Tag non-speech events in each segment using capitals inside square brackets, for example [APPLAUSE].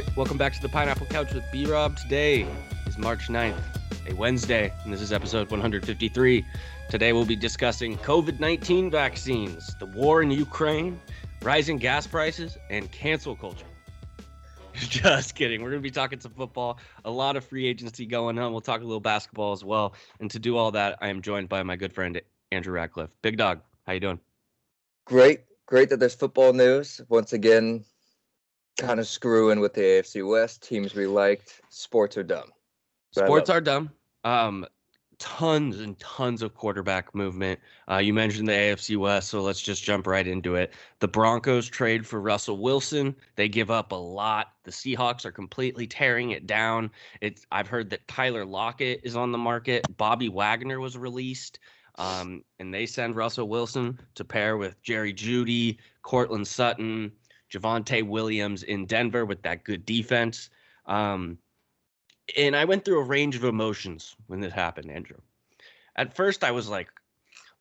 right, welcome back to the Pineapple Couch with B Rob. Today is March 9th, a Wednesday, and this is episode 153. Today we'll be discussing COVID 19 vaccines, the war in Ukraine, rising gas prices, and cancel culture. [LAUGHS] Just kidding. We're going to be talking some football, a lot of free agency going on. We'll talk a little basketball as well. And to do all that, I am joined by my good friend Andrew Radcliffe. Big dog, how you doing? Great, great that there's football news once again. Kind of screwing with the AFC West teams we liked. Sports are dumb. But Sports are dumb. Um, tons and tons of quarterback movement. Uh, you mentioned the AFC West, so let's just jump right into it. The Broncos trade for Russell Wilson. They give up a lot. The Seahawks are completely tearing it down. It's I've heard that Tyler Lockett is on the market. Bobby Wagner was released. Um, and they send Russell Wilson to pair with Jerry Jeudy, Courtland Sutton, Javonte Williams in Denver with that good defense. Um, and I went through a range of emotions when this happened, Andrew. At first, I was like,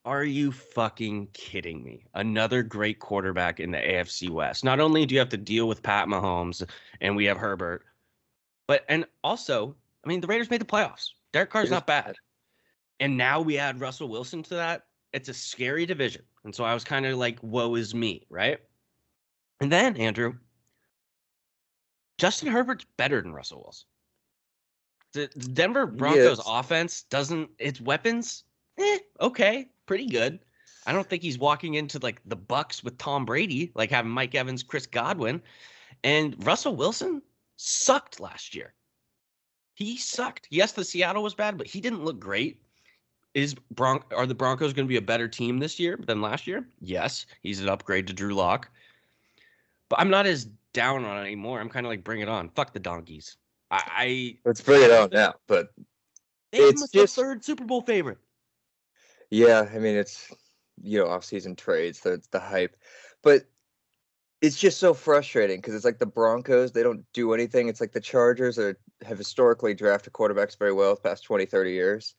are you fucking kidding me? Another great quarterback in the AFC West. Not only do you have to deal with Pat Mahomes and we have Herbert, but and also, I mean, the Raiders made the playoffs. Derek Carr's not bad. And now we add Russell Wilson to that. It's a scary division. And so I was kind of like, woe is me, right? And then, Andrew, Justin Herbert's better than Russell Wilson. The Denver Broncos yes. offense doesn't its weapons, eh, okay, pretty good. I don't think he's walking into like the Bucs with Tom Brady, like having Mike Evans, Chris Godwin, and Russell Wilson sucked last year. He sucked. Yes, the Seattle was bad, but he didn't look great. Is Bron- are the Broncos going to be a better team this year than last year? Yes, he's an upgrade to Drew Lock. But I'm not as down on it anymore. I'm kind of like, bring it on. Fuck the donkeys. I, I let's bring it on now. But it's just the third Super Bowl favorite. Yeah, I mean it's you know off-season trades, it's the hype, but it's just so frustrating because it's like the Broncos, they don't do anything. It's like the Chargers are have historically drafted quarterbacks very well the past 20, 30 years.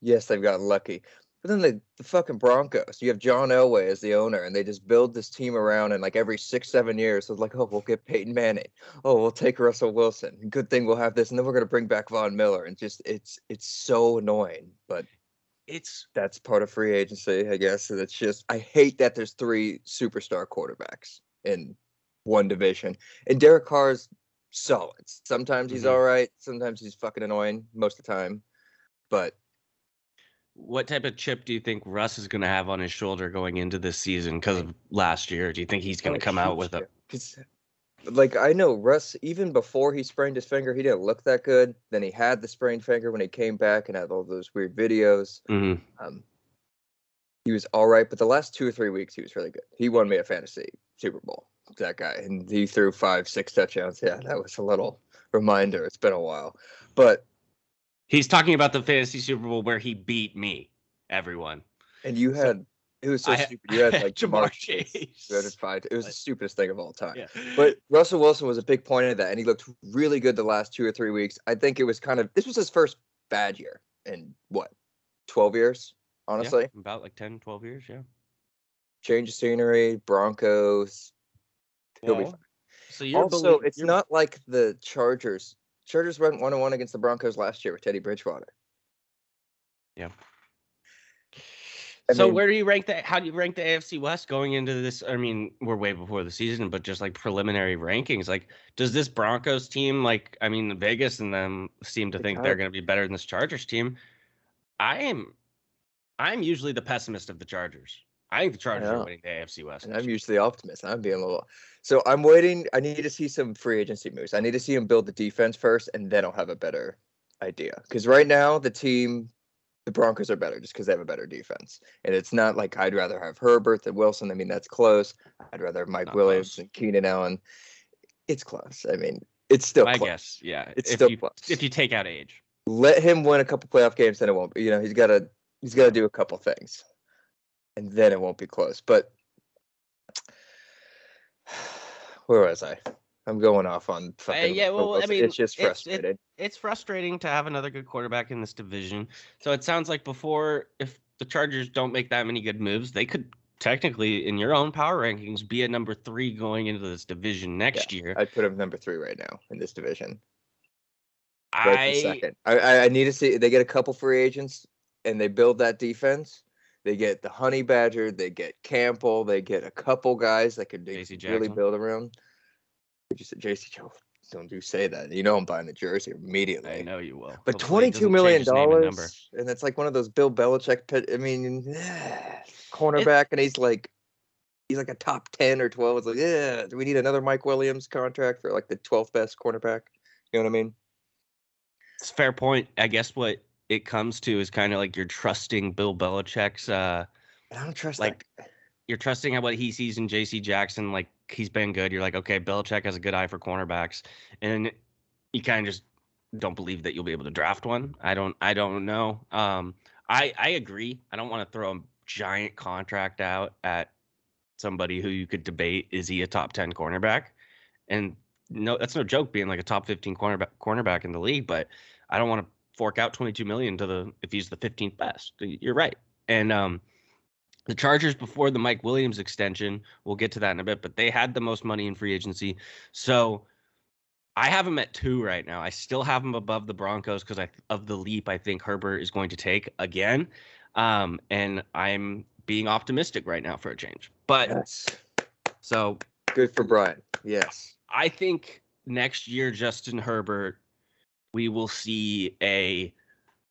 Yes, they've gotten lucky. But then the, the fucking Broncos, you have John Elway as the owner, and they just build this team around. And like every six, seven years, it's like, oh, we'll get Peyton Manning. Oh, we'll take Russell Wilson. Good thing we'll have this, and then we're gonna bring back Von Miller. And just it's it's so annoying, but it's that's part of free agency, I guess. And it's just I hate that there's three superstar quarterbacks in one division, and Derek Carr's solid. Sometimes he's mm-hmm. all right, sometimes he's fucking annoying. Most of the time, but what type of chip do you think Russ is going to have on his shoulder going into this season because of last year? Do you think he's going to oh, come out with a? Like I know Russ, even before he sprained his finger, he didn't look that good. Then he had the sprained finger when he came back and had all those weird videos. Mm-hmm. Um, he was all right, but the last two or three weeks he was really good. He won me a fantasy Super Bowl. That guy, and he threw five, six touchdowns. Yeah, that was a little reminder. It's been a while, but He's talking about the fantasy Super Bowl where he beat me, everyone. And you had so, it was so I, stupid. You had [LAUGHS] like Ja'Marr Chase. It was the stupidest thing of all time. Yeah. But Russell Wilson was a big point of that, and he looked really good the last two or three weeks. I think it was kind of this was his first bad year in what, twelve years, honestly. Yeah, about like 10, 12 years, yeah. Change of scenery, Broncos. He'll well, be fine. So you're also, believe- it's you're... not like the Chargers Chargers went one on one against the Broncos last year with Teddy Bridgewater. Yeah. I so mean, where do you rank the how do you rank the AFC West going into this? I mean, we're way before the season, but just like preliminary rankings, like does this Broncos team like I mean Vegas and them seem to think they're going to be better than this Chargers team? I am I'm usually the pessimist of the Chargers. I think the Chargers are winning the AFC West. And I'm usually the optimist. I'm being a little. So I'm waiting. I need to see some free agency moves. I need to see him build the defense first, and then I'll have a better idea. Because right now, the team, the Broncos are better just because they have a better defense. And it's not like I'd rather have Herbert than Wilson. I mean, that's close. I'd rather have Mike not Williams close. and Keenan Allen. It's close. I mean, it's still. I close. guess, yeah. It's if still you, close. If you take out age, let him win a couple playoff games, then it won't. Be, You know, he's got to. He's got to do a couple things and then it won't be close. But where was I? I'm going off on uh, fucking. Uh, yeah, well, I mean, it's just frustrating. It's, it, it's frustrating to have another good quarterback in this division. So it sounds like before, if the Chargers don't make that many good moves, they could technically in your own power rankings be a number three going into this division next Yeah, year. I'd put them number three right now in this division. I, Right this second. I, I I need to see they get a couple free agents and they build that defense. They get the Honey Badger, they get Campbell, they get a couple guys that could really build around. You said JC Joe. Don't you say that. You know I'm buying the jersey immediately. I know you will. But Hopefully it twenty two doesn't million name and dollars, and it's like one of those Bill Belichick. Pit, I mean, cornerback, and he's like, he's like a top ten or twelve. It's like, yeah, do we need another Mike Williams contract for like the twelfth best cornerback? You know what I mean? It's a fair point. I guess what it comes to is kind of like you're trusting Bill Belichick's. Uh, I don't trust Like, that. you're trusting at what he sees in J.C. Jackson. Like he's been good. You're like, okay, Belichick has a good eye for cornerbacks, and you kind of just don't believe that you'll be able to draft one. I don't. I don't know. Um, I I agree. I don't want to throw a giant contract out at somebody who you could debate is he a top ten cornerback, and no, that's no joke being like a top fifteen cornerback cornerback in the league. But I don't want to fork out twenty two million to the if he's the fifteenth best. You're right, and um. The Chargers before the Mike Williams extension, we'll get to that in a bit, but they had the most money in free agency. So I have him at two right now. I still have him above the Broncos because I of the leap I think Herbert is going to take again. Um, and I'm being optimistic right now for a change. But Yes, so good for Brian. Yes, I think next year, Justin Herbert, we will see a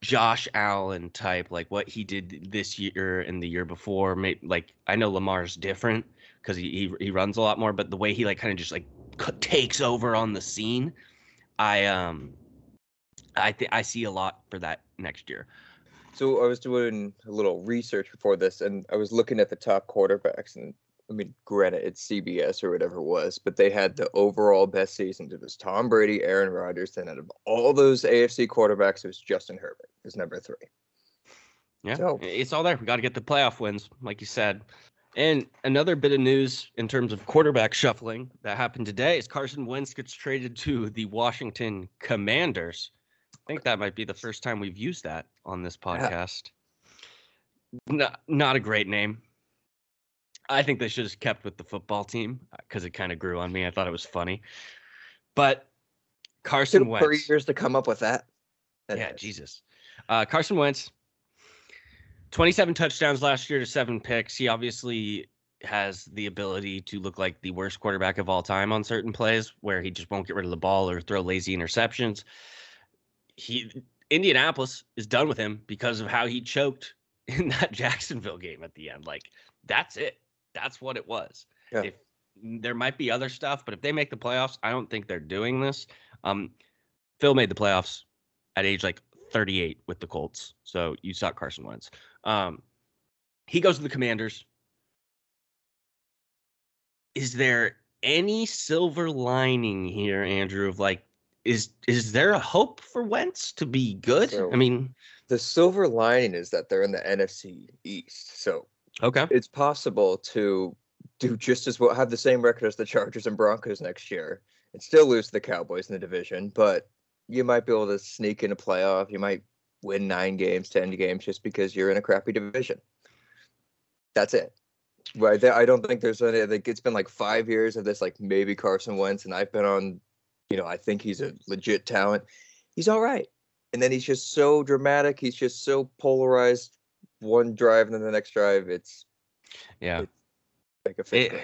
Josh Allen type, like what he did this year and the year before. Maybe like I know Lamar's different because he, he he runs a lot more, but the way he like kind of just like takes over on the scene, I um, I think I see a lot for that next year. So I was doing a little research before this, and I was looking at the top quarterbacks, and I mean, granted, it's CBS or whatever it was, but they had the overall best seasons. It was Tom Brady, Aaron Rodgers, then out of all those AFC quarterbacks, it was Justin Herbert, is number three. Yeah, So- it's all there. We got to get the playoff wins, like you said. And another bit of news in terms of quarterback shuffling that happened today is Carson Wentz gets traded to the Washington Commanders. I think that might be the first time we've used that on this podcast. Not, not a great name. I think they should have kept with the football team because it kind of grew on me. I thought it was funny. But Carson Took three Wentz. years to come up with that. Yeah, Anyways, Jesus. Uh, Carson Wentz, 27 touchdowns last year to seven picks. He obviously has the ability to look like the worst quarterback of all time on certain plays where he just won't get rid of the ball or throw lazy interceptions. He Indianapolis is done with him because of how he choked [LAUGHS] in that Jacksonville game at the end. Like that's it. That's what it was. Yeah. If there might be other stuff, but if they make the playoffs, I don't think they're doing this. Um, Phil made the playoffs at age like 38 with the Colts. So you saw Carson Wentz. Um, he goes to the Commanders. Is there any silver lining here, Andrew? Of like, is is there a hope for Wentz to be good? So- I mean, the silver lining is that they're in the NFC East, so okay, it's possible to do just as well, have the same record as the Chargers and Broncos next year, and still lose to the Cowboys in the division. But you might be able to sneak in a playoff. You might win nine games, ten games, just because you're in a crappy division. That's it. Right. I don't think there's any. I think it's been like five years of this, like maybe Carson Wentz, and I've been on. You know, I think he's a legit talent. He's all right, and then he's just so dramatic. He's just so polarized. One drive and then the next drive, it's yeah. like a fifth It-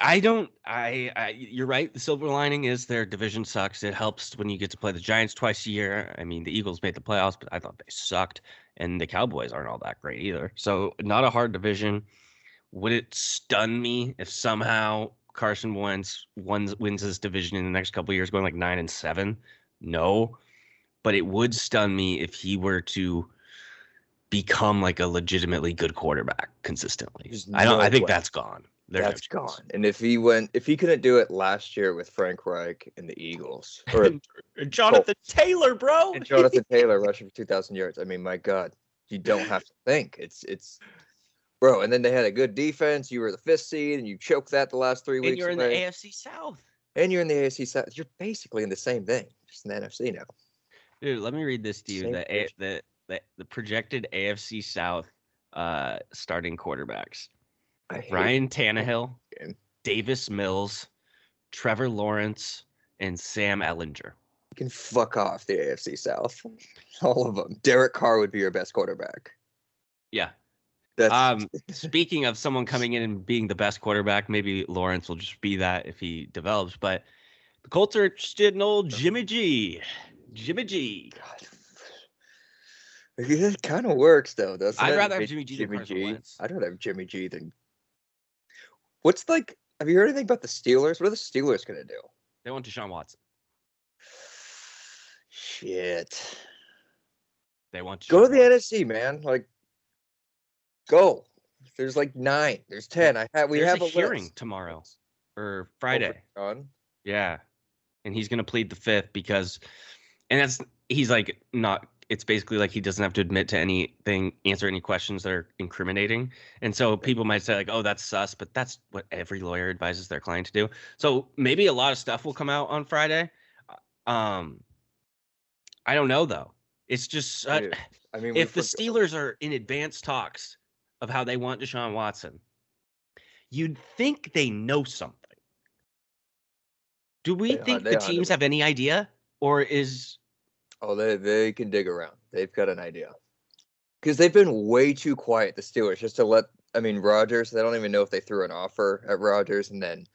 I don't. I, I. You're right. The silver lining is their division sucks. It helps when you get to play the Giants twice a year. I mean, the Eagles made the playoffs, but I thought they sucked, and the Cowboys aren't all that great either. So not a hard division. Would it stun me if somehow Carson Wentz wins wins this division in the next couple years, going like nine and seven? No, but it would stun me if he were to become like a legitimately good quarterback consistently. There's I don't. no I think way. that's gone. There's no That's chance. gone. And if he went, if he couldn't do it last year with Frank Reich and the Eagles, or And [LAUGHS] Jonathan Taylor, bro. and Jonathan Taylor rushing for two thousand yards, I mean, my God, you don't have to think. It's it's, bro. And then they had a good defense. You were the fifth seed, and you choked that the last three and weeks. And you're in the away, AFC South. and you're in the AFC South. You're basically in the same thing, just in the NFC now. Dude, let me read this to you. Same The, A- the the the projected AFC South uh, starting quarterbacks: Ryan Tannehill. Davis Mills, Trevor Lawrence, and Sam Ehlinger. You can fuck off the AFC South. [LAUGHS] All of them. Derek Carr would be your best quarterback. Yeah. That's Um, [LAUGHS] speaking of someone coming in and being the best quarterback, maybe Lawrence will just be that if he develops. But the Colts are interested in old Jimmy G. Jimmy G. God. It kind of works though, doesn't I'd it? rather have Jimmy G than Carson G. I'd rather have Jimmy G than. What's like? Have you heard anything about the Steelers? What are the Steelers gonna do? They want Deshaun Watson. Shit. They want Go to the Watson. NFC, man. Like, go. There's like nine. There's ten. I have. We There's have a, a, hearing list. tomorrow or oh, Friday. John. Yeah. And he's going to plead the fifth because, and that's, he's like, not, it's basically like he doesn't have to admit to anything, answer any questions that are incriminating. And so people might say, like, oh, that's sus, but that's what every lawyer advises their client to do. So maybe a lot of stuff will come out on Friday. Um, I don't know, though. It's just, Dude, [SIGHS] I mean, if the Steelers are in advanced talks of how they want Deshaun Watson, you'd think they know something. Do we They think they the teams have any idea, or is Oh, they they can dig around. They've got an idea. Because they've been way too quiet, the Steelers, just to let. I mean, Rodgers. They don't even know if they threw an offer at Rodgers, and then,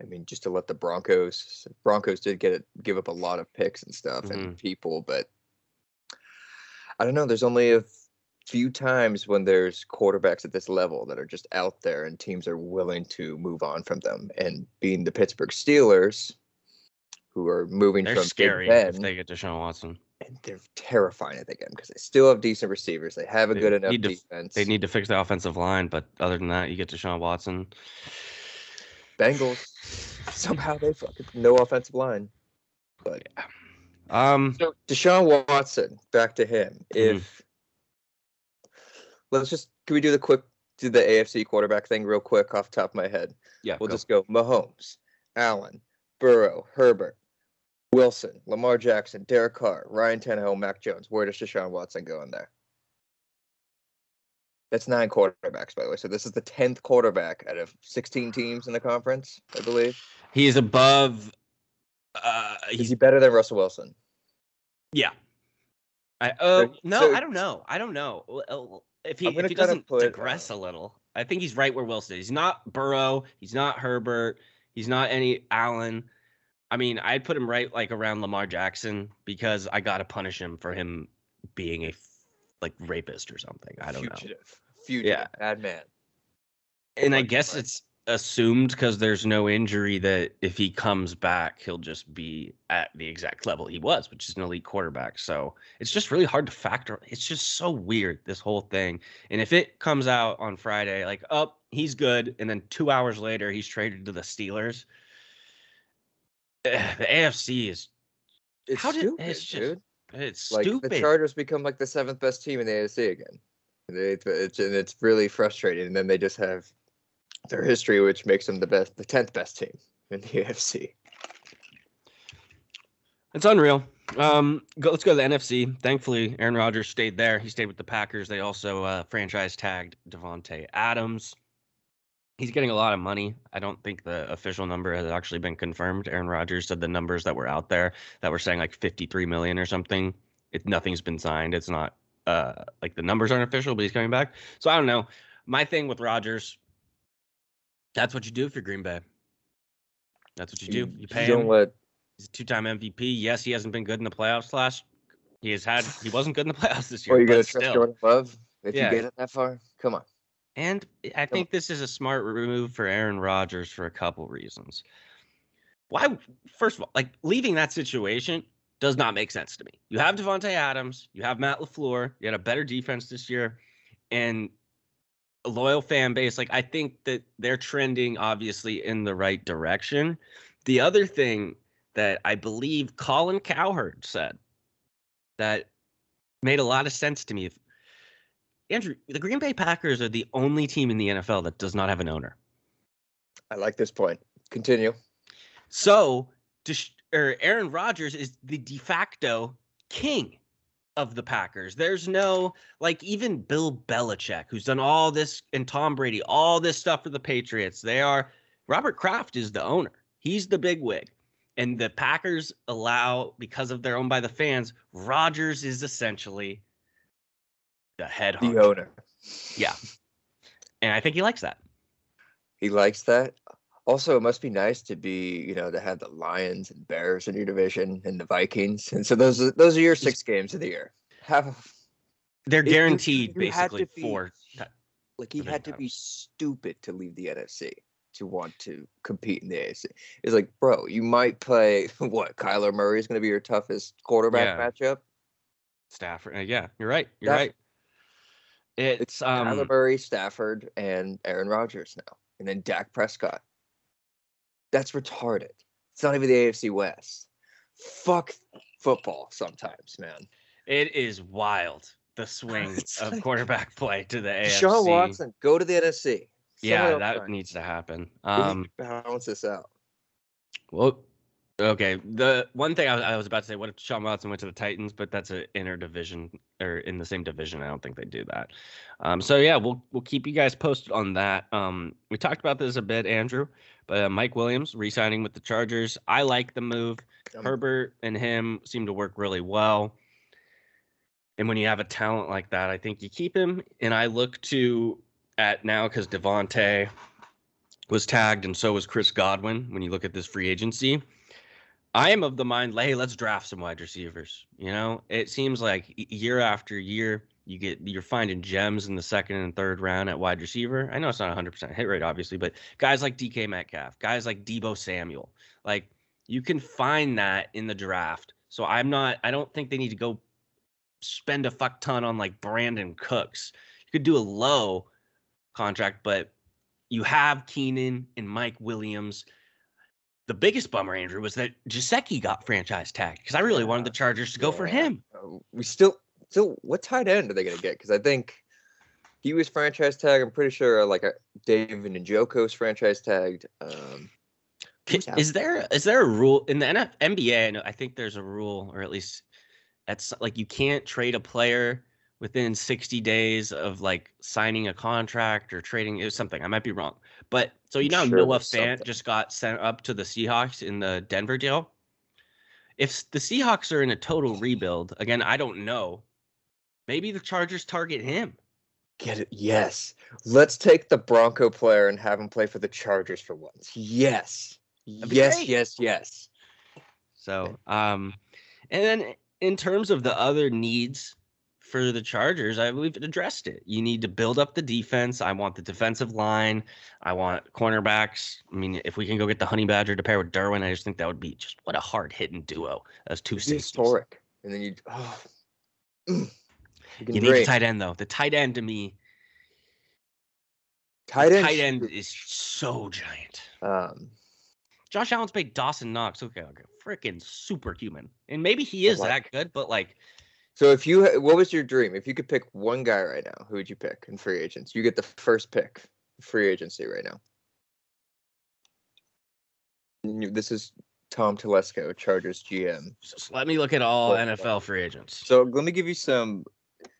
I mean, just to let the Broncos. Broncos did get it, give up a lot of picks and stuff and mm-hmm. people, but I don't know. There's only a few times when there's quarterbacks at this level that are just out there, and teams are willing to move on from them. And being the Pittsburgh Steelers, who are moving they're from Big scary Ben, if they get Deshaun Watson? and they're terrifying at the end because they still have decent receivers. They have a They good enough to defense. They need to fix the offensive line, but other than that, you get Deshaun Watson. Bengals. Somehow they fucking no offensive line. But yeah. Um, so Deshaun Watson, back to him. Mhm. If let's just can we do the quick do the AFC quarterback thing real quick off the top of my head? yeah, We'll go. just go Mahomes, Allen, Burrow, Herbert, Wilson, Lamar Jackson, Derek Carr, Ryan Tannehill, Mac Jones. Where does Deshaun Watson go in there? That's nine quarterbacks, by the way. So this is the tenth quarterback out of sixteen teams in the conference, I believe. he is above. Uh, Is he's he better than Russell Wilson? yeah. I oh So- no, so- I don't know. I don't know. Uh, If he if he doesn't put, digress uh, a little, I think he's right where Wilson is. He's not Burrow. He's not Herbert. He's not any Allen. I mean, I'd put him right like around Lamar Jackson because I gotta punish him for him being a like rapist or something. I don't know. Fugitive. Fugitive. Yeah. Bad man. And I guess it's assumed because there's no injury that if he comes back, he'll just be at the exact level he was, which is an elite quarterback. So it's just really hard to factor. It's just so weird, this whole thing. And if it comes out on Friday, like, oh, he's good. And then two hours later, he's traded to the Steelers. [SIGHS] The AFC is It's How did- stupid, it's just dude. it's Like stupid. the Chargers become like the seventh best team in the AFC again. They, it's, and it's really frustrating. And then they just have their history, which makes them the best, the tenth best team in the [LAUGHS] AFC. It's unreal. Um, go, let's go to the NFC. Thankfully, Aaron Rodgers stayed there. He stayed with the Packers. They also uh, franchise tagged Davante Adams. He's getting a lot of money. I don't think the official number has actually been confirmed. Aaron Rodgers said the numbers that were out there that were saying like 53 million or something. It nothing's been signed. It's not uh like the numbers aren't official, but he's coming back. So I don't know. My thing with Rodgers, that's what you do if you're Green Bay. That's what you do. You pay don't him. let He's a two-time MVP. Yes, he hasn't been good in the playoffs last. He has had. He wasn't good in the [LAUGHS] playoffs this year. Or you but gonna trust still. Jordan Love if Yeah. you get it that far? Come on. And I think this is a smart move for Aaron Rodgers for a couple reasons. Why? First of all, like leaving that situation does not make sense to me. You have Davante Adams, you have Matt LaFleur, you had a better defense this year, and a loyal fan base. Like I think that they're trending obviously in the right direction. The other thing that I believe Colin Cowherd said that made a lot of sense to me. Andrew, the Green Bay Packers are the only team in the NFL that does not have an owner. I like this point. Continue. So, or er, Aaron Rodgers is the de facto king of the Packers. There's no like even Bill Belichick, who's done all this, and Tom Brady, all this stuff for the Patriots. They are Robert Kraft is the owner. He's the big wig. And the Packers allow, because of their own by the fans, Rodgers is essentially the head The honcho. owner. Yeah. And I think he likes that. He likes that. Also, it must be nice to be, you know, to have the Lions and Bears in your division and the Vikings. And so those are those are your six games of the year. Have They're you- guaranteed you basically be- four. like he had to be stupid to leave the NFC to want to compete in the AFC. It's like, bro, you might play [LAUGHS] what? Kyler Murray is going to be your toughest quarterback Yeah. matchup. Stafford. uh, yeah, you're right. You're That- right. It's It's um Kyler Murray, Stafford, and Aaron Rodgers now, and then Dak Prescott. That's retarded. It's not even the AFC West. Fuck football sometimes, man. it is wild the swing [LAUGHS] of like- quarterback [LAUGHS] play to the AFC. Sean Watson, go to the NFC. Yeah, that needs to happen. Um balance this out. Well, okay. The one thing I was, I was about to say, what if Sean Watson went to the Titans? But that's an inner division or in the same division. I don't think they do that. Um, so yeah, we'll we'll keep you guys posted on that. Um, we talked about this a bit, Andrew, but uh, Mike Williams re-signing with the Chargers. I like the move. Um, Herbert and him seem to work really well. And when you have a talent like that, I think you keep him. And I look to at now because Davante was tagged and so was Chris Godwin when you look at this free agency. I am of the mind, hey, let's draft some wide receivers. You know, it seems like year after year, you get you're finding gems in the second and third round at wide receiver. I know it's not 100% hit rate, obviously, but guys like DK Metcalf, guys like Deebo Samuel, like you can find that in the draft. So I'm not, I don't think they need to go spend a fuck ton on like Brandin Cooks. You could do a low contract, but you have Keenan and Mike Williams. The biggest bummer, Andrew, was that Gesicki got franchise tagged because I really wanted the Chargers to go for him. Uh, we still, still, what tight end are they going to get? Because I think he was franchise tag. I'm pretty sure like a David Njoku's franchise tagged. Um, K- Who's out Is there is there a rule in the NF, NBA? I, know, I think there's a rule, or at least that's like you can't trade a player within 60 days of like signing a contract or trading it was something. I might be wrong, but so you know sure Noah Fant something. just got sent up to the Seahawks in the Denver deal. If the Seahawks are in a total rebuild again, I don't know. Maybe the Chargers target him. get it? Yes. Let's take the Bronco player and have him play for the Chargers for once. Yes. Yes. great. Yes. Yes. So, um, and then in terms of the other needs for the Chargers, I it addressed it. You need to build up the defense. I want the defensive line. I want cornerbacks. I mean, if we can go get the Honey Badger to pair with Derwin, I just think that would be just what a hard hitting duo. As two It'd safeties. historic. And then you, oh, [CLEARS THROAT] you You need a tight end though. The tight end to me, tight end. tight end is so giant. Um, Josh Allen's paid Dawson Knox. Okay, okay, freaking superhuman, and maybe he is like- that good, but like so if you, what was your dream? If you could pick one guy right now, who would you pick in free agents? You get the first pick, free agency right now. This is Tom Telesco, Chargers GM. just let me look at all oh. But- NFL free agents. So let me give you some.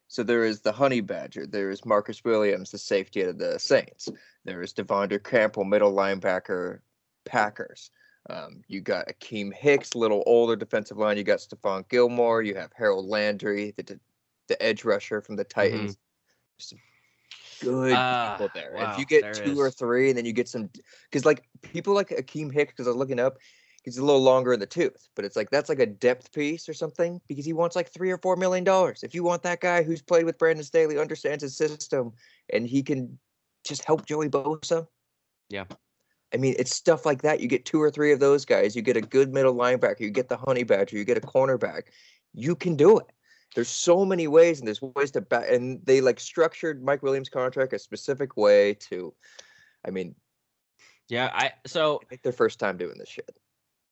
So there is the Honey Badger. There is Marcus Williams, the safety of the Saints. There is De'Vondre Campbell, middle linebacker, Packers. Um, you got Akiem Hicks, little older defensive line. You got Stephon Gilmore. You have Harold Landry, the the edge rusher from the Titans. Some good Ah, people there. And if you get two or three, and then you get some, because like people like Akiem Hicks, because I was looking up, he's a little longer in the tooth, but it's like that's like a depth piece or something because he wants like three or four million dollars. If you want that guy who's played with Brandon Staley, understands his system, and he can just help Joey Bosa. Yeah. I mean, it's stuff like that. You get two or three of those guys. You get a good middle linebacker. You get the honey badger. You get a cornerback. You can do it. There's so many ways, and there's ways to back. And they like structured Mike Williams' contract a specific way to. I mean, Yeah, I so I think their first time doing this shit.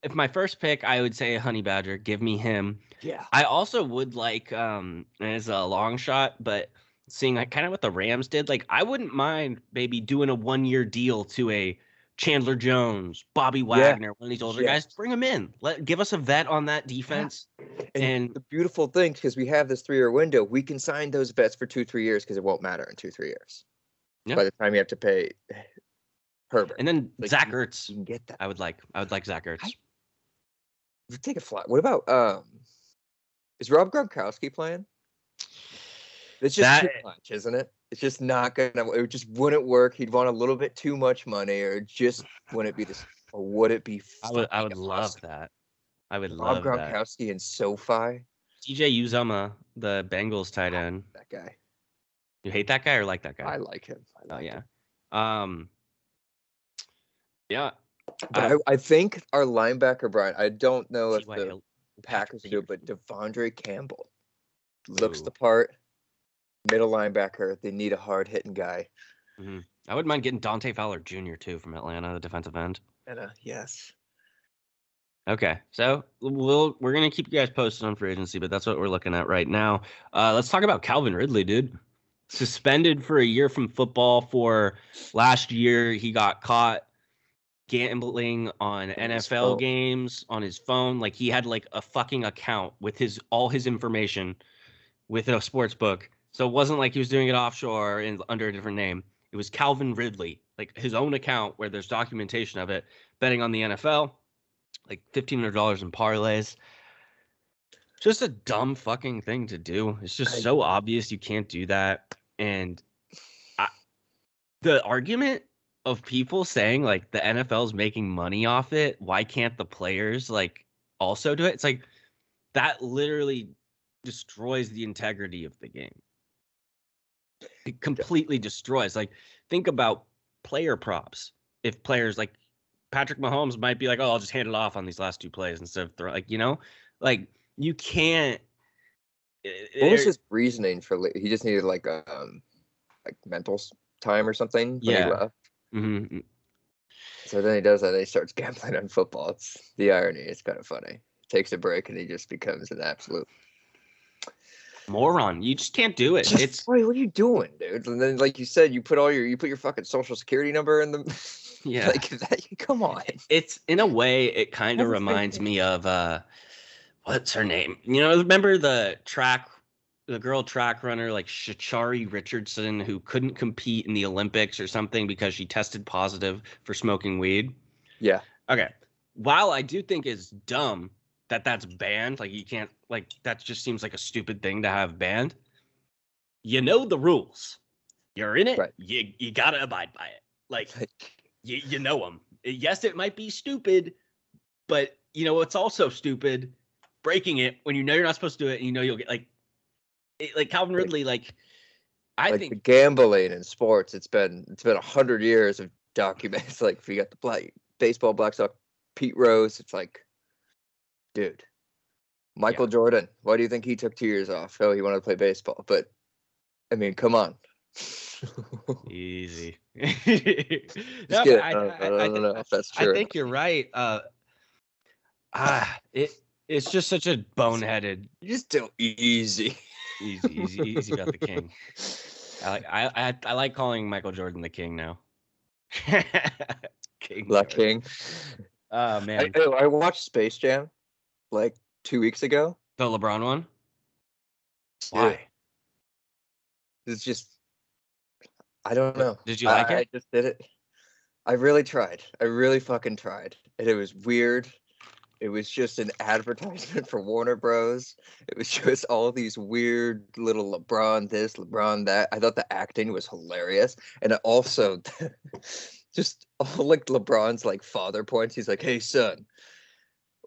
if my first pick, I would say Honey Badger. Give me him. Yeah. I also would like, um, it's a long shot, but seeing like kind of what the Rams did, like I wouldn't mind maybe doing a one year deal to a Chandler Jones, Bobby Wagner, one of these older Yes. guys. Bring them in. Let give us a vet on that defense. And, And- the beautiful thing, because we have this three-year window, we can sign those vets for two, three years because it won't matter in two, three years. Yeah. By the time you have to pay Herbert, And then Like, Zach Ertz. you can get that. I would like. I would like Zach Ertz. I- Take a fly. What about um? Is Rob Gronkowski playing? It's just too much, isn't it? It's just not gonna. It just wouldn't work. He'd want a little bit too much money, or just wouldn't be this, or would it be? I would. I would fucking love that. I would Rob love that. Gronkowski and SoFi. TJ Uzomah, the Bengals tight end. That guy. You hate that guy or like that guy? I like him. I oh yeah. him. Um. Yeah. I, I think our linebacker Brian. I don't know if the Hill- Packers do, but De'Vondre Campbell looks Ooh. the part. Middle linebacker. They need a hard hitting guy. Mhm. I wouldn't mind getting Dante Fowler Jr. too from Atlanta, the defensive end. And uh, yes. Okay, so we'll we're gonna keep you guys posted on free agency, but that's what we're looking at right now. Uh, let's talk about Calvin Ridley, dude. Suspended for a year from football for last year. He got caught gambling on On NFL games on his phone. Like he had like a fucking account with his all his information with a sports book. So it wasn't like he was doing it offshore and under a different name. It was Calvin Ridley, like his own account where there's documentation of it, betting on the NFL, like fifteen hundred dollars in parlays. Just a dumb fucking thing to do. It's just so obvious you can't do that. And I, the argument of people saying like the NFL's making money off it, why can't the players like also do it? It's like that literally destroys the integrity of the game. It completely destroys. Like, think about player props. If players like Patrick Mahomes might be like, "Oh, I'll just hand it off on these last two plays instead of throw," like you know, like you can't. What was his reasoning for? He just needed like um, like mental time or something. Yeah. left? Mhm. So then he does that. and he starts [LAUGHS] gambling on football. It's the irony. It's kind of funny. Takes a break and he just becomes an absolute. Moron. You just can't do it. Just, It's wait, what are you doing, dude? And then, like you said, you put all your you put your fucking social security number in the. [LAUGHS] Yeah. like that. [LAUGHS] Come on. it's in a way it kind of That's the same reminds me of uh what's her name you know remember the track the girl track runner like Sha'Carri Richardson who couldn't compete in the olympics or something because she tested positive for smoking weed Yeah. okay while i do think it's dumb that that's banned like you can't like that just seems like a stupid thing to have banned you know the rules you're in it Right. you you gotta abide by it like [LAUGHS] you, you know them. Yes, it might be stupid, but you know it's also stupid breaking it when you know you're not supposed to do it and you know you'll get like it, like Calvin Ridley. Like I like think gambling in sports, it's been it's been a hundred years of documents. [LAUGHS] Like if you got the black baseball Black Sox, Pete Rose, it's like, dude, Michael Jordan. Why do you think he took two years off? Oh, he wanted to play baseball. But I mean, come on. [LAUGHS] easy. [LAUGHS] No, get but it. I, don't- I don't know if that's true. I think you're right. Uh, ah, it it's just such a boneheaded. you just do easy. Easy, easy, easy about the [LAUGHS] king. I like I, I I like calling Michael Jordan the king now. king. La King. Oh man, I I watched Space Jam like two weeks ago. the LeBron one. Why? It's just I don't know. Did you like I, it? I just did it. I really tried. I really fucking tried. And it was weird. It was just an advertisement [LAUGHS] for Warner Bros. It was just all these weird little LeBron this, LeBron that. I thought the acting was hilarious. And also [LAUGHS] just all like LeBron's like father points. He's like, hey son.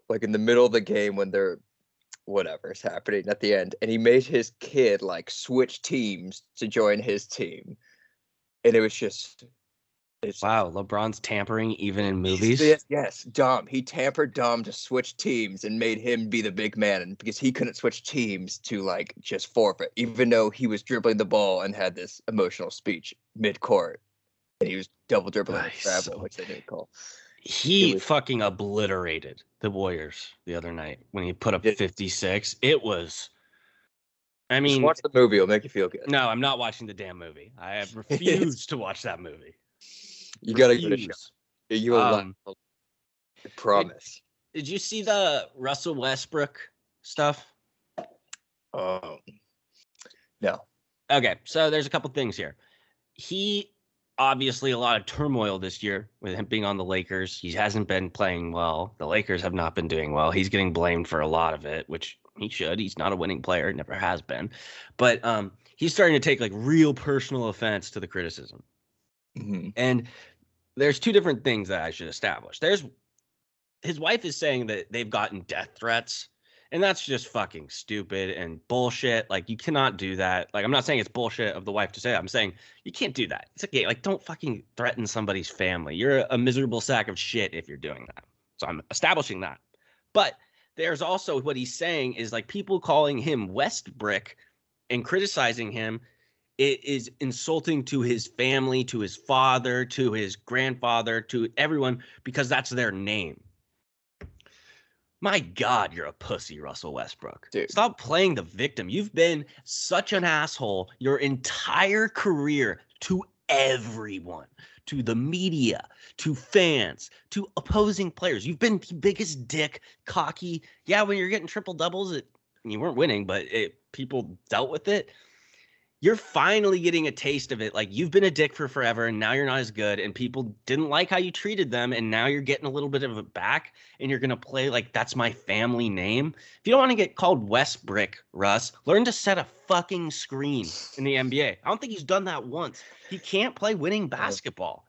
Like in the middle of the game when they're whatever's happening at the end. And he made his kid like switch teams to join his team. And it was just it's Wow, LeBron's tampering even in movies. Yes, yes, Dom. He tampered Dom to switch teams and made him be the big man, and because he couldn't switch teams to like just forfeit, even though he was dribbling the ball and had this emotional speech mid court, and he was double dribbling Nice. travel, which they didn't call. He was- fucking obliterated the Warriors the other night when he put up Did- 56. It was. I mean, watch the movie; it'll make you feel good. no, I'm not watching the damn movie. I have [LAUGHS] refused to watch that movie. you gotta give it a shot. You will Um. I promise. Did you see the Russell Westbrook stuff? Um, no. Okay, so there's a couple things here. He obviously a lot of turmoil this year with him being on the Lakers. He hasn't been playing well. The Lakers have not been doing well. He's getting blamed for a lot of it, which he should. He's not a winning player, never has been. But um he's starting to take like real personal offense to the criticism. Mhm. And there's two different things that I should establish. There's his wife is saying that they've gotten death threats, and that's just fucking stupid and bullshit. Like you cannot do that. Like I'm not saying it's bullshit of the wife to say that. I'm saying you can't do that. It's okay. Like don't fucking threaten somebody's family. You're a, a miserable sack of shit if you're doing that. So I'm establishing that. But there's also what he's saying is like people calling him Westbrick and criticizing him it is insulting to his family, to his father, to his grandfather, to everyone because that's their name. My God, you're a pussy, Russell Westbrook. Dude. Stop playing the victim. You've been such an asshole your entire career to everyone, to the media, to fans, to opposing players. You've been the biggest dick, cocky. Yeah, when you're getting triple doubles, it you weren't winning, but it, people dealt with it you're finally getting a taste of it. Like you've been a dick for forever and now you're not as good and people didn't like how you treated them and now you're getting a little bit of it back and you're going to play like that's my family name. If you don't want to get called Westbrick, Russ, learn to set a fucking screen in the NBA. I don't think he's done that once. He can't play winning basketball.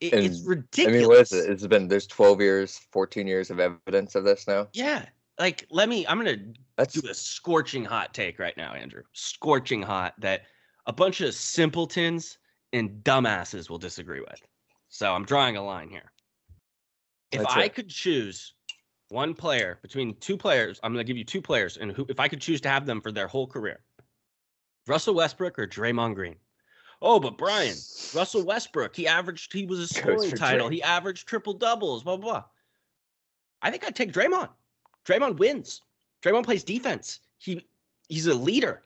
It, it's And, I ridiculous. mean, what is it? It's been there's 12 years, 14 years of evidence of this now. Yeah. Like let me I'm going to That's do a scorching hot take right now, Andrew. Scorching hot that a bunch of simpletons and dumbasses will disagree with. So I'm drawing a line here. If That's I it. could choose one player between two players, I'm going to give you two players, and who, if I could choose to have them for their whole career, Russell Westbrook or Draymond Green. Oh, but Brian, Russell Westbrook, he averaged, he was a scoring title. He averaged triple doubles, blah, blah, blah. I think I'd take Draymond. Draymond wins. Draymond plays defense. He he's a leader.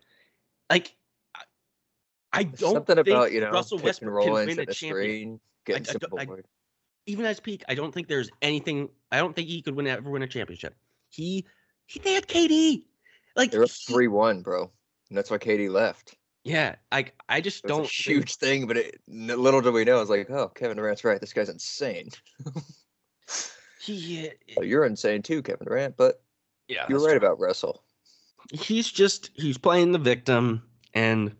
Like I, I don't something think about you know Russell Westbrook can win a champion. screen, getting I. I- Even at his peak, I don't think there's anything. I don't think he could win ever win a championship. He he they had KD. Like They're up three one, bro. And that's why KD left. yeah, like I just don't a think- huge thing, but it, little do we know, it's like, oh, Kevin Durant's right. This guy's insane. [LAUGHS] He, you're insane too, Kevin Durant. But yeah, you're right true. about Russell. he's just he's playing the victim and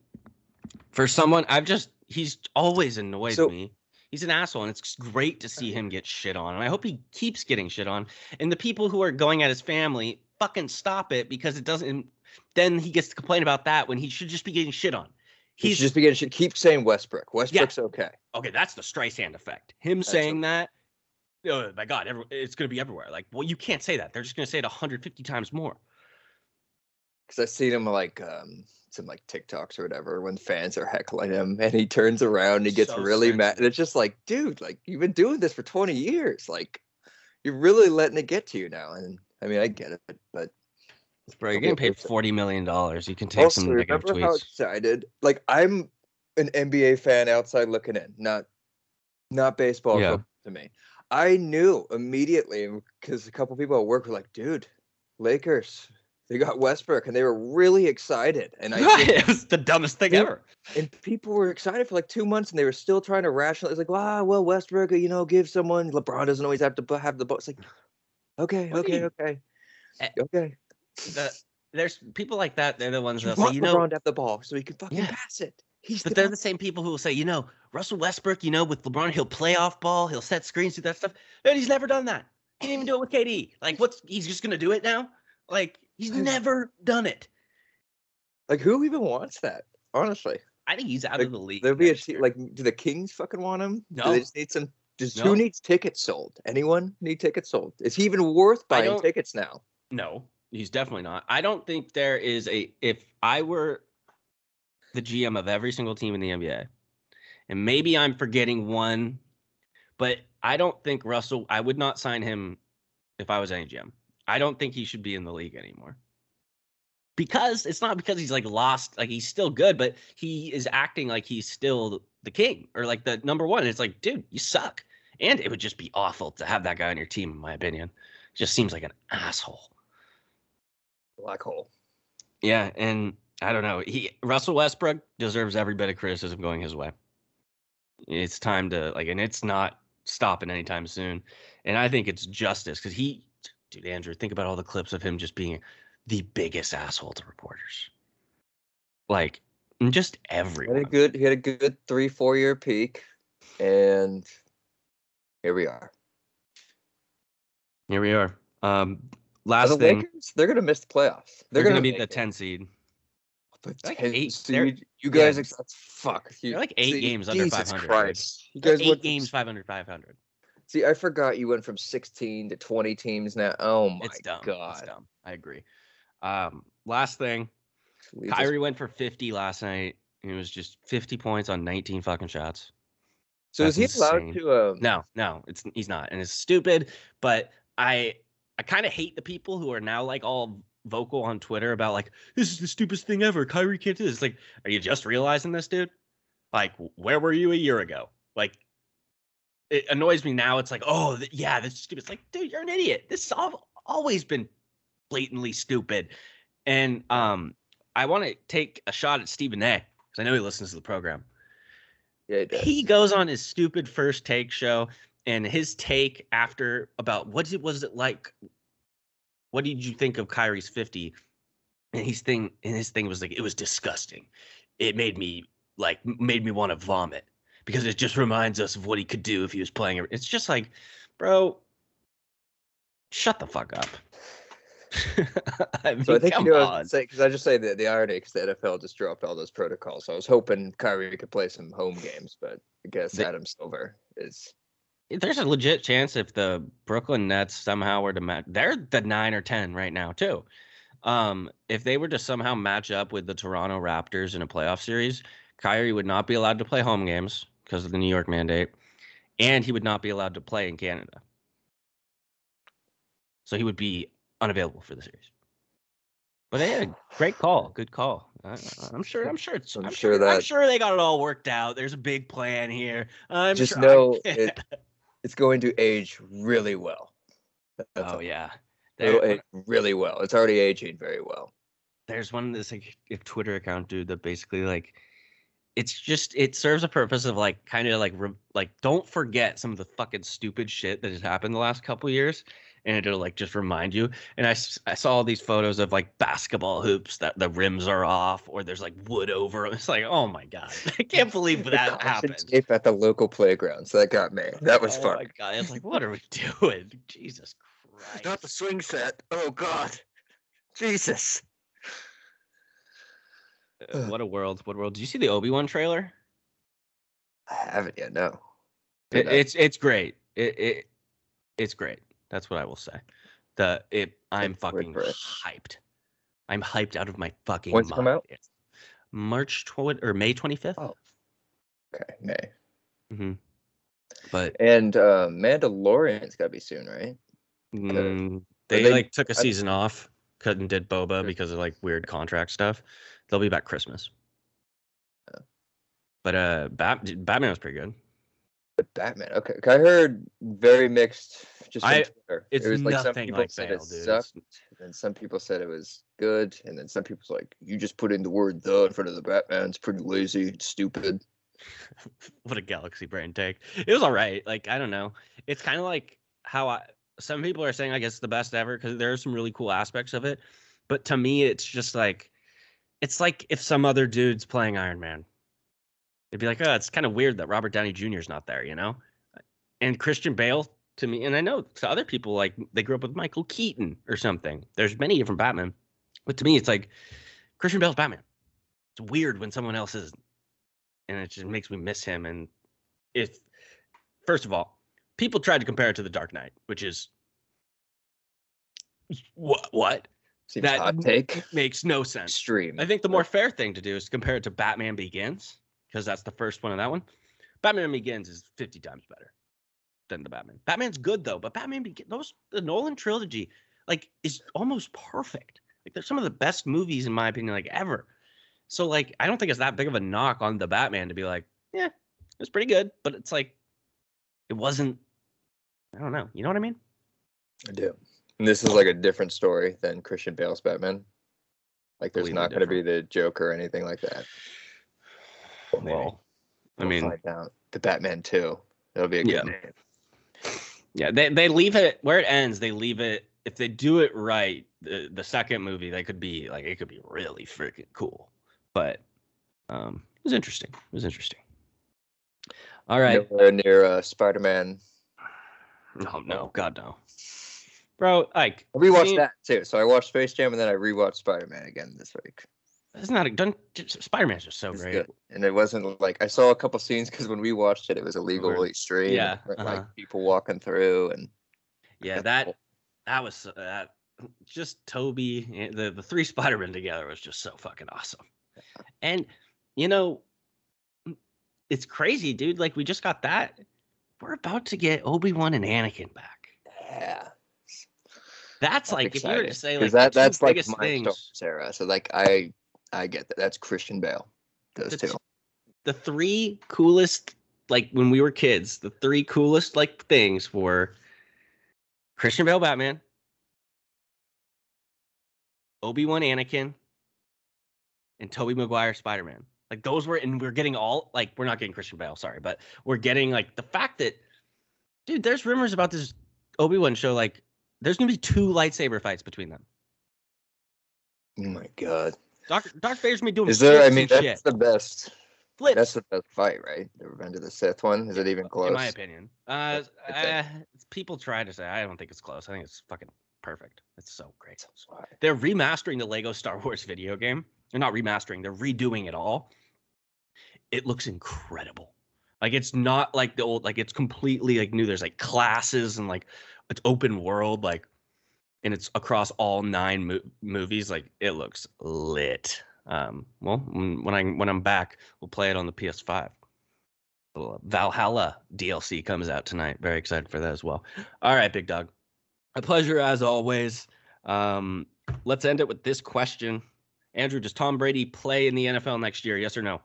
for someone i've just he's always annoyed So- me he's an asshole and it's great to see him get shit on and i hope he keeps getting shit on and the people who are going at his family fucking stop it because it doesn't then he gets to complain about that when he should just be getting shit on he's should just begin. Should keep saying Westbrook. Westbrook's okay. okay that's the streisand effect him That's saying that oh my god every, it's going to be everywhere like well you can't say that they're just going to say it 150 times more Because I've seen him like um some like TikToks or whatever when fans are heckling him, and he turns around and he gets So really mad. And it's just like, dude, like you've been doing this for 20 years. Like you're really letting it get to you now. And I mean, I get it, but bro you're Don't be a getting paid 40 million dollars you can take also some negative remember how tweets excited? Like I'm an NBA fan outside looking in, not not baseball Yeah. to me. I knew immediately because a couple people at work were like, "Dude, Lakers, they got Westbrook," and they were really excited. And I [LAUGHS] did- it was the dumbest thing ever. and people were excited for like two months, and they were still trying to rationalize, like, "Wow, well, Westbrook, you know, give someone. LeBron doesn't always have to have the ball." It's like, okay, What okay, okay, Eh, okay. The, there's people like that. They're the ones that say, you LeBron know, to have the ball so he can fucking Yeah. pass it. He's but the they're the same people who will say, you know, Russell Westbrook, you know, with LeBron, he'll play off ball, he'll set screens, do that stuff. And he's never done that. He didn't even do it with KD. Like, what's he's just gonna do it now? Like, he's never done it. Like, who even wants that? Honestly. I think he's out Like, of the league. There'll be a year. like, do the Kings fucking want him? Do No. they just need some? Does No. who needs tickets sold? Anyone need tickets sold? Is he even worth buying tickets now? No, he's definitely not. I don't think there is a if I were the GM of every single team in the NBA, and maybe I'm forgetting one, but I don't think Russell. I would not sign him if I was any GM. I don't think he should be in the league anymore. Because it's not because he's like lost, like he's still good, but he is acting like he's still the king or like the number one. It's like, dude, you suck. And it would just be awful to have that guy on your team, in my opinion. Just seems like an asshole. Black hole. Yeah, and I don't know. He Russell Westbrook deserves every bit of criticism going his way. It's time to like, and it's not stopping anytime soon. And I think it's justice because he, dude, Andrew, think about all the clips of him just being the biggest asshole to reporters. Like, just He had everyone. a good. He had a good three, four year peak, and here we are. Here we are. Um, last the thing, Lakers, they're gonna miss the playoffs. they're, going to be the. 10 seed. Like eight- seed. they're- You guys, that's fuck. You, They're like eight games under Jesus 500, dude. Christ. You guys eight games, s- 500, 500. See, I forgot you went from 16 to 20 teams now. Oh my It's dumb. god. It's dumb. I agree. Um, last thing, Leaves us- Kyrie went for 50 last night. It was just 50 points on 19 fucking shots. So is he that's allowed to? Um, No, no, it's he's not, and it's stupid. But I I kind of hate the people who are now like all vocal on Twitter about like this is the stupidest thing ever. Kyrie can't do this. Like, are you just realizing this, dude? Like, where were you a year ago? Like, it annoys me now. It's like, oh yeah, this is stupid. It's like, dude, you're an idiot. This has al- always been blatantly stupid. And um, I want to take a shot at Stephen A. because I know he listens to the program Yeah, he he goes on his stupid first take show and his take after about what it was it like what did you think of Kyrie's 50 and his thing and his thing was like it was disgusting it made me like made me want to vomit because it just reminds us of what he could do if he was playing it's just like bro shut the fuck up [LAUGHS] I mean, So I think you know what I was because I just say the the irony because the NFL just dropped all those protocols. So I was hoping Kyrie could play some home games, but I guess They- Adam Silver is. There's a legit chance if the Brooklyn Nets somehow were to match, they're the nine or ten right now too. Um, if they were to somehow match up with the Toronto Raptors in a playoff series, Kyrie would not be allowed to play home games because of the New York mandate, and he would not be allowed to play in Canada. So he would be unavailable for the series. But they had a great call, good call. I, I'm sure. I'm sure it's. I'm I'm, sure sure. I'm sure they got it all worked out. There's a big plan here. I'm Just sure- know [LAUGHS] it, it's going to age really well. That's oh yeah. It'll age really well. It's already aging very well. there's one this like a Twitter account dude that basically like it's just it serves a purpose of like kind of like re- like don't forget some of the fucking stupid shit that has happened the last couple years and it'll like just remind you and I, I saw all these photos of like basketball hoops that the rims are off or there's like wood over 'em. it's like oh my god [LAUGHS] i can't believe that happened tape at the local playground. So that got me. That was oh fun. my god it's like what are we [LAUGHS] doing jesus christ Not the swing set. Oh God. Jesus. Uh, what a world what a world did you see the obi-wan trailer I haven't yet. No. It, it's it's great. It, it it's great. That's what I will say. The it I'm your fucking hyped. I'm hyped out of my fucking When's mind. come out? It's March tw- or May 25th. Oh. Okay. May. hmm But And uh, Mandalorian's got to be soon, right? mm, they, they- like took a I- season off, cut and did Boba Okay. because of like weird contract stuff. They'll be back Christmas. Oh. But uh, Bat- Batman was pretty good. Batman. Okay. I heard very mixed. Just I-. It's it was like some people like said Bale, it dude. sucked, and some people said it was good, and then some people's like, you just put in the word "the" in front of the Batman. It's pretty lazy, it's stupid. [LAUGHS] what a galaxy brain take. It was all right. Like I don't know. It's kind of like how I. Some people are saying I guess it's the best ever because there are some really cool aspects of it, but to me it's just like, it's like if some other dude's playing Iron Man. It'd be like, oh, it's kind of weird that Robert Downey Jr. is not there, you know. And Christian Bale to me, and I know to other people like they grew up with Michael Keaton or something. There's many different Batman, but to me it's like Christian Bale's Batman. It's weird when someone else isn't and it just makes me miss him. And if, first of all, people tried to compare it to The Dark Knight, which is what what Seems That- hot take. makes no sense. Extreme. I think the more fair thing to do is to compare it to Batman Begins because that's the first one of that one. Batman Begins is fifty times better than the Batman. Batman's good though, but Batman Begins, those the Nolan trilogy, like, is almost perfect. Like, they're some of the best movies in my opinion, like ever. So, like, I don't think it's that big of a knock on the Batman to be like, yeah, it's pretty good, but it's like, it wasn't I don't know. You know what I mean? I do. And this is like a different story than Christian Bale's Batman. Like there's Completely not going to be the Joker or anything like that. [SIGHS] Well, I We'll mean, find out. the Batman too. It'll be a good Yeah. name. Yeah, they they leave it where it ends. They leave it if they do it right. The the second movie, they could be like it could be really freaking cool. But um, it was interesting. It was interesting. All right. Nowhere near uh, Spider-Man. No, no, God no, bro. Like I rewatched seeing- that too. So I watched Space Jam and then I rewatched Spider-Man again this week. It's not a done. Spider Man's just so It's great. good. And it wasn't like I saw a couple scenes because when we watched it, it was illegally streamed. Yeah, uh-huh. like people walking through and Yeah, that that was uh. Just Tobey, eh, the the three Spider Men together was just so fucking awesome. And you know, it's crazy, dude. Like we just got that. We're about to get Obi Wan and Anakin back. yeah. That's I'm like if you were to say like that that's like my things, era. So like I I get that. That's Christian Bale. Those The two. t- the three coolest, like when we were kids, the three coolest like things were Christian Bale Batman, Obi Wan Anakin, and Tobey Maguire Spider Man. Like those were, and we're getting all like we're not getting Christian Bale, sorry, but we're getting like the fact that, dude, there's rumors about this Obi Wan show. Like, there's gonna be two lightsaber fights between them. Oh my god. Darth Darth Vader's gonna doing Is there I mean that's shit. the best Flips. that's the best fight, right? The Revenge of the Sith one. Is it even close? In my opinion, uh, I uh, people try to say I don't think it's close. I think it's fucking perfect. It's so great. They're remastering the Lego Star Wars video game. They're not remastering. They're redoing it all. It looks incredible. Like it's not like the old. Like it's completely like new. There's like classes and like it's open world. Like and it's across all nine mo- movies. Like it looks lit. Um, well, when when I when I'm back, we'll play it on the PS5. Valhalla DLC comes out tonight. Very excited for that as well. All right, big dog. A pleasure as always. Um, let's end it with this question. Andrew, does Tom Brady play in the NFL next year? Yes or no?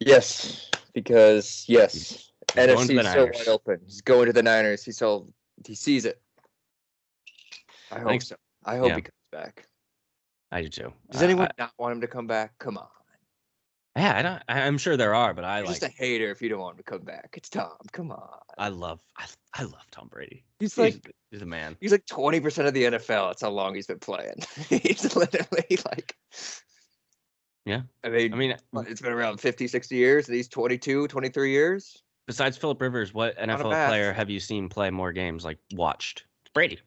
Yes, because yes, He's NFC is so wide open. He's going to the Niners. He saw he sees it. I hope so. I hope Yeah. he comes back. I do too. Does Uh, anyone not want him to come back? Come on. Yeah, I don't. I'm sure there are, but I You're like. just a hater if you don't want him to come back. It's Tom. Come on. I love. I, I love Tom Brady. He's He's, like he's a man. he's like twenty percent of the NFL. That's how long he's been playing. [LAUGHS] he's literally like Yeah. I mean, I mean, it's been around 50, 60 years, and he's 22, 23 years. besides Philip Rivers, what NFL player have you seen play more games? Like watched Brady.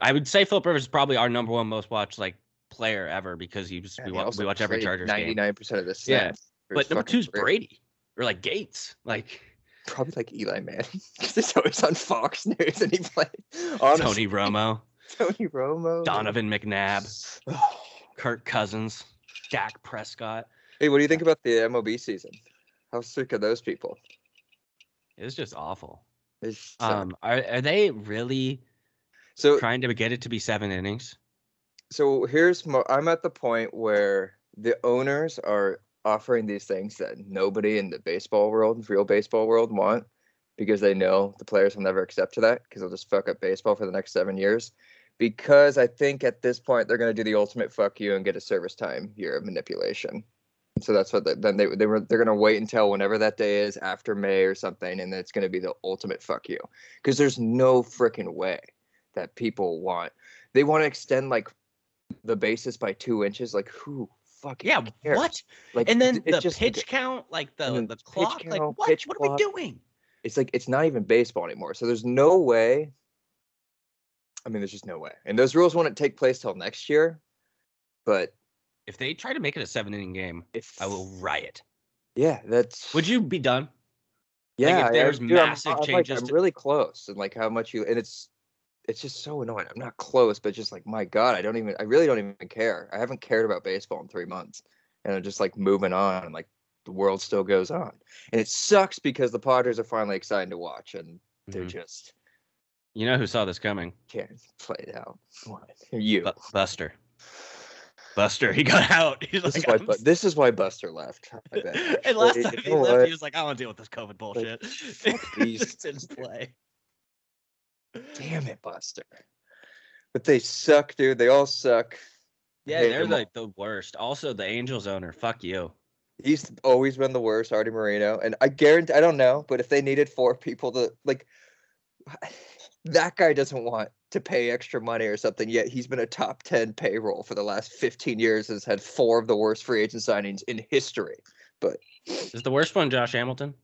I would say Philip Rivers is probably our number one most watched like player ever because he was, And we, he wa- also we watch every Chargers game. 99% of the Yeah, But number two is. Brady or like Gates. Like [LAUGHS] Probably like Eli Manning [LAUGHS] because it's always on Fox [LAUGHS] News and he played honestly, Tony Romo, Tony Romo, Donovan McNabb, [SIGHS] Kirk Cousins, Dak Prescott. hey, what do you think about the MLB season? How sick are those people? It's just awful. It's, Um, are are they really so trying to get it to be seven innings? so here's mo- I'm at the point where the owners are offering these things that nobody in the baseball world, real baseball world, want because they know the players will never accept to that because they'll just fuck up baseball for the next seven years. Because I think at this point they're going to do the ultimate fuck you and get a service time year of manipulation. So that's what they, then they they were they're going to wait until whenever that day is after May or something, and then it's going to be the ultimate fuck you because there's no freaking way that people want they want to extend like the basis by two inches. Like who fucking Yeah, cares? what? Like And then it's the just- pitch count, like the the clock, like what? What are we doing? it's like it's not even baseball anymore. So there's no way. I mean, there's just no way. And those rules wouldn't take place till next year. But If they try to make it a seven inning game, if I will riot. yeah, that's Would you be done? yeah. if I- there's dude, I'm- massive I'm, like, changes I'm really close, and like how much you and it's it's just so annoying. I'm not close, but just like my god, I don't even. I really don't even care. I haven't cared about baseball in three months, and I'm just like moving on, and like the world still goes on, and it sucks because the Padres are finally exciting to watch, and they're Mhm. just You know who saw this coming? can't play it out. What [LAUGHS] you? Bu- Buster. Buster, he got out. [LAUGHS] He's This like, is why. "I'm this is why Buster left. I [LAUGHS] bet, and last time he left, he was like, I don't want to deal with this COVID bullshit. fuck these- Didn't play. Damn it, Buster. But they suck, dude. They all suck. Yeah, they're all. like the worst. Also, the Angels owner, fuck you. He's always been the worst, Arte Moreno. And I guarantee, I don't know, but if they needed four people to, like, [SIGHS] that guy doesn't want to pay extra money or something, yet he's been a top 10 payroll for the last 15 years, has had four of the worst free agent signings in history. But is the worst one Josh Hamilton?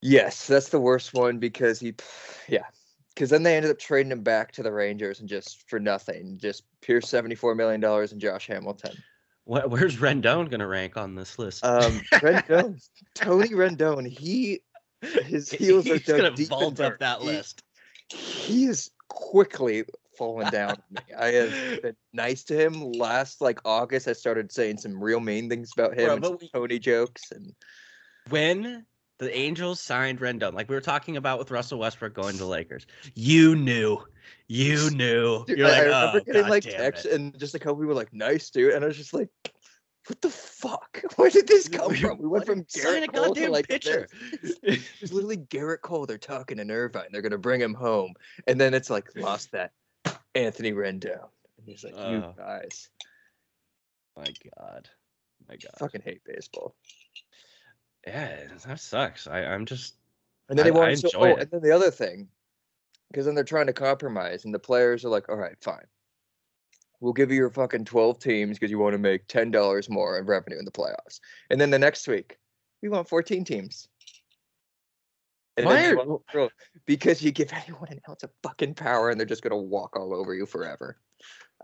Yes, that's the worst one because he, [SIGHS] yeah, because then they ended up trading him back to the Rangers and just for nothing, just pure seventy-four million dollars in Josh Hamilton. Wh- Where's Rendon gonna rank on this list? Um, Rendon, [LAUGHS] Tony Rendon, he his heels are He's gonna dug vault up that He- list. He is quickly falling down. me. I have been [LAUGHS] nice to him. Last like August, I started saying some real mean things about him, Bro, and we- Tony jokes, and When the Angels signed Rendon, like we were talking about with Russell Westbrook going to Lakers, you knew, you knew. Dude, You're I, like, I remember oh, getting God like texts it." and just a couple people were like, "Nice, dude," and I was just like, "What the fuck? [LAUGHS] Where did this [LAUGHS] come We- from?" We went from Gerrit Cole to goddamn like pitcher. [LAUGHS] It's literally Gerrit Cole. They're talking to Irvine. They're gonna bring him home, and then it's like lost that Anthony Rendon. And he's like, "You guys My God, my God. fucking hate baseball." Yeah, that sucks. I, I'm just And then I- they I want to. enjoy Oh, it. and then the other thing, because then they're trying to compromise, and the players are like, "All right, fine." We'll give you your fucking 12 teams because you want to make $10 more in revenue in the playoffs. And then the next week, we want 14 teams. And Why are- twelve, because you give anyone an ounce of fucking power and they're just gonna walk all over you forever.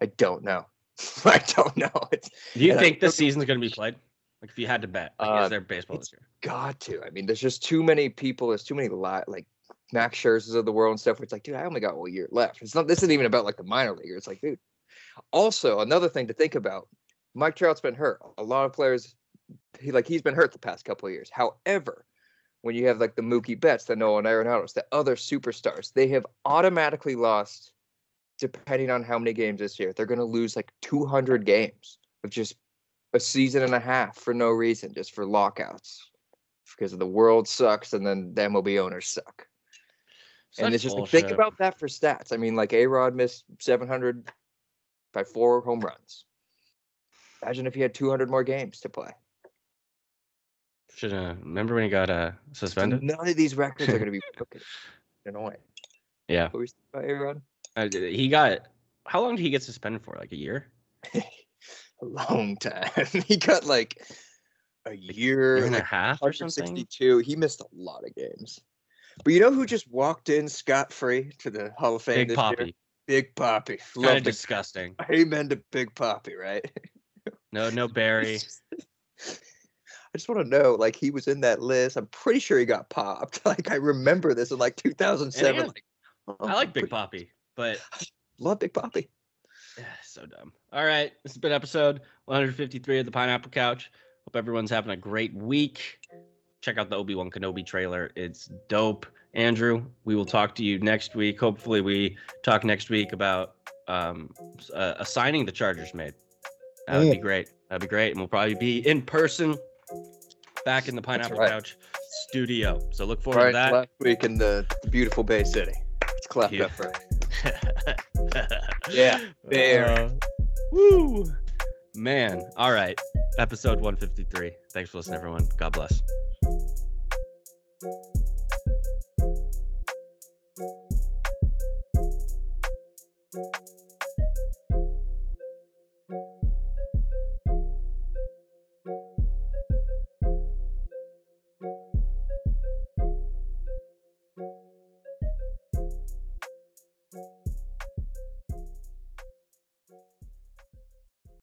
I don't know. [LAUGHS] I don't know. It's Do you I think this took- season's gonna be played? Like, if you had to bet, like, Uh, is there baseball this year? got to. I mean, there's just too many people. There's too many li- like Max Scherzers of the world and stuff. Where it's like, dude, I only got one year left. It's not. This isn't even about like the minor leaguer. It's like, dude. Also, another thing to think about. Mike Trout's been hurt. A lot of players, he like he's been hurt the past couple of years. However, when you have like the Mookie Betts, the Nolan Arenados, the other superstars, they have automatically lost. Depending on how many games this year, they're going to lose like 200 games of just a season and a half for no reason, just for lockouts because the world sucks and then the MLB owners suck. Such and it's just like, think about that for stats. I mean, like A Rod missed 700 by four home runs. Imagine if he had 200 more games to play. Should uh, remember when he got uh suspended? none of these records are going to be [LAUGHS] broken. Annoying. Yeah, What were you about A Rod? uh, he got. How long did he get suspended for? Like a year? [LAUGHS] A long [LAUGHS] time. he got like a year, Year and a half or something? 162. He missed a lot of games. But you know who just walked in scot free to the Hall of Fame Big this year? Papi. Big Papi. Kind of disgusting. [LAUGHS] amen to Big Papi, right? [LAUGHS] No, no Barry. I just want to know, like, he was in that list. I'm pretty sure he got popped. Like, I remember this in like 2007. Yeah. Like, oh, I like Big pretty- Papi, but [SIGHS] Love Big Papi. So dumb. All right, this has been episode 153 of the Pineapple Couch. Hope everyone's having a great week. Check out the Obi Wan Kenobi trailer. It's dope. Andrew, we will talk to you next week. Hopefully, we talk next week about um, uh, a signing the Chargers made. That would be great. That'd be great. And we'll probably be in person back in the Pineapple right. Couch studio. So look forward right, to that. last week in the beautiful Bay City. It's clapped Yeah. up. [LAUGHS] [LAUGHS] yeah. [LAUGHS] There. Uh, woo. Man. All right. Episode 153. Thanks for listening, everyone. God bless.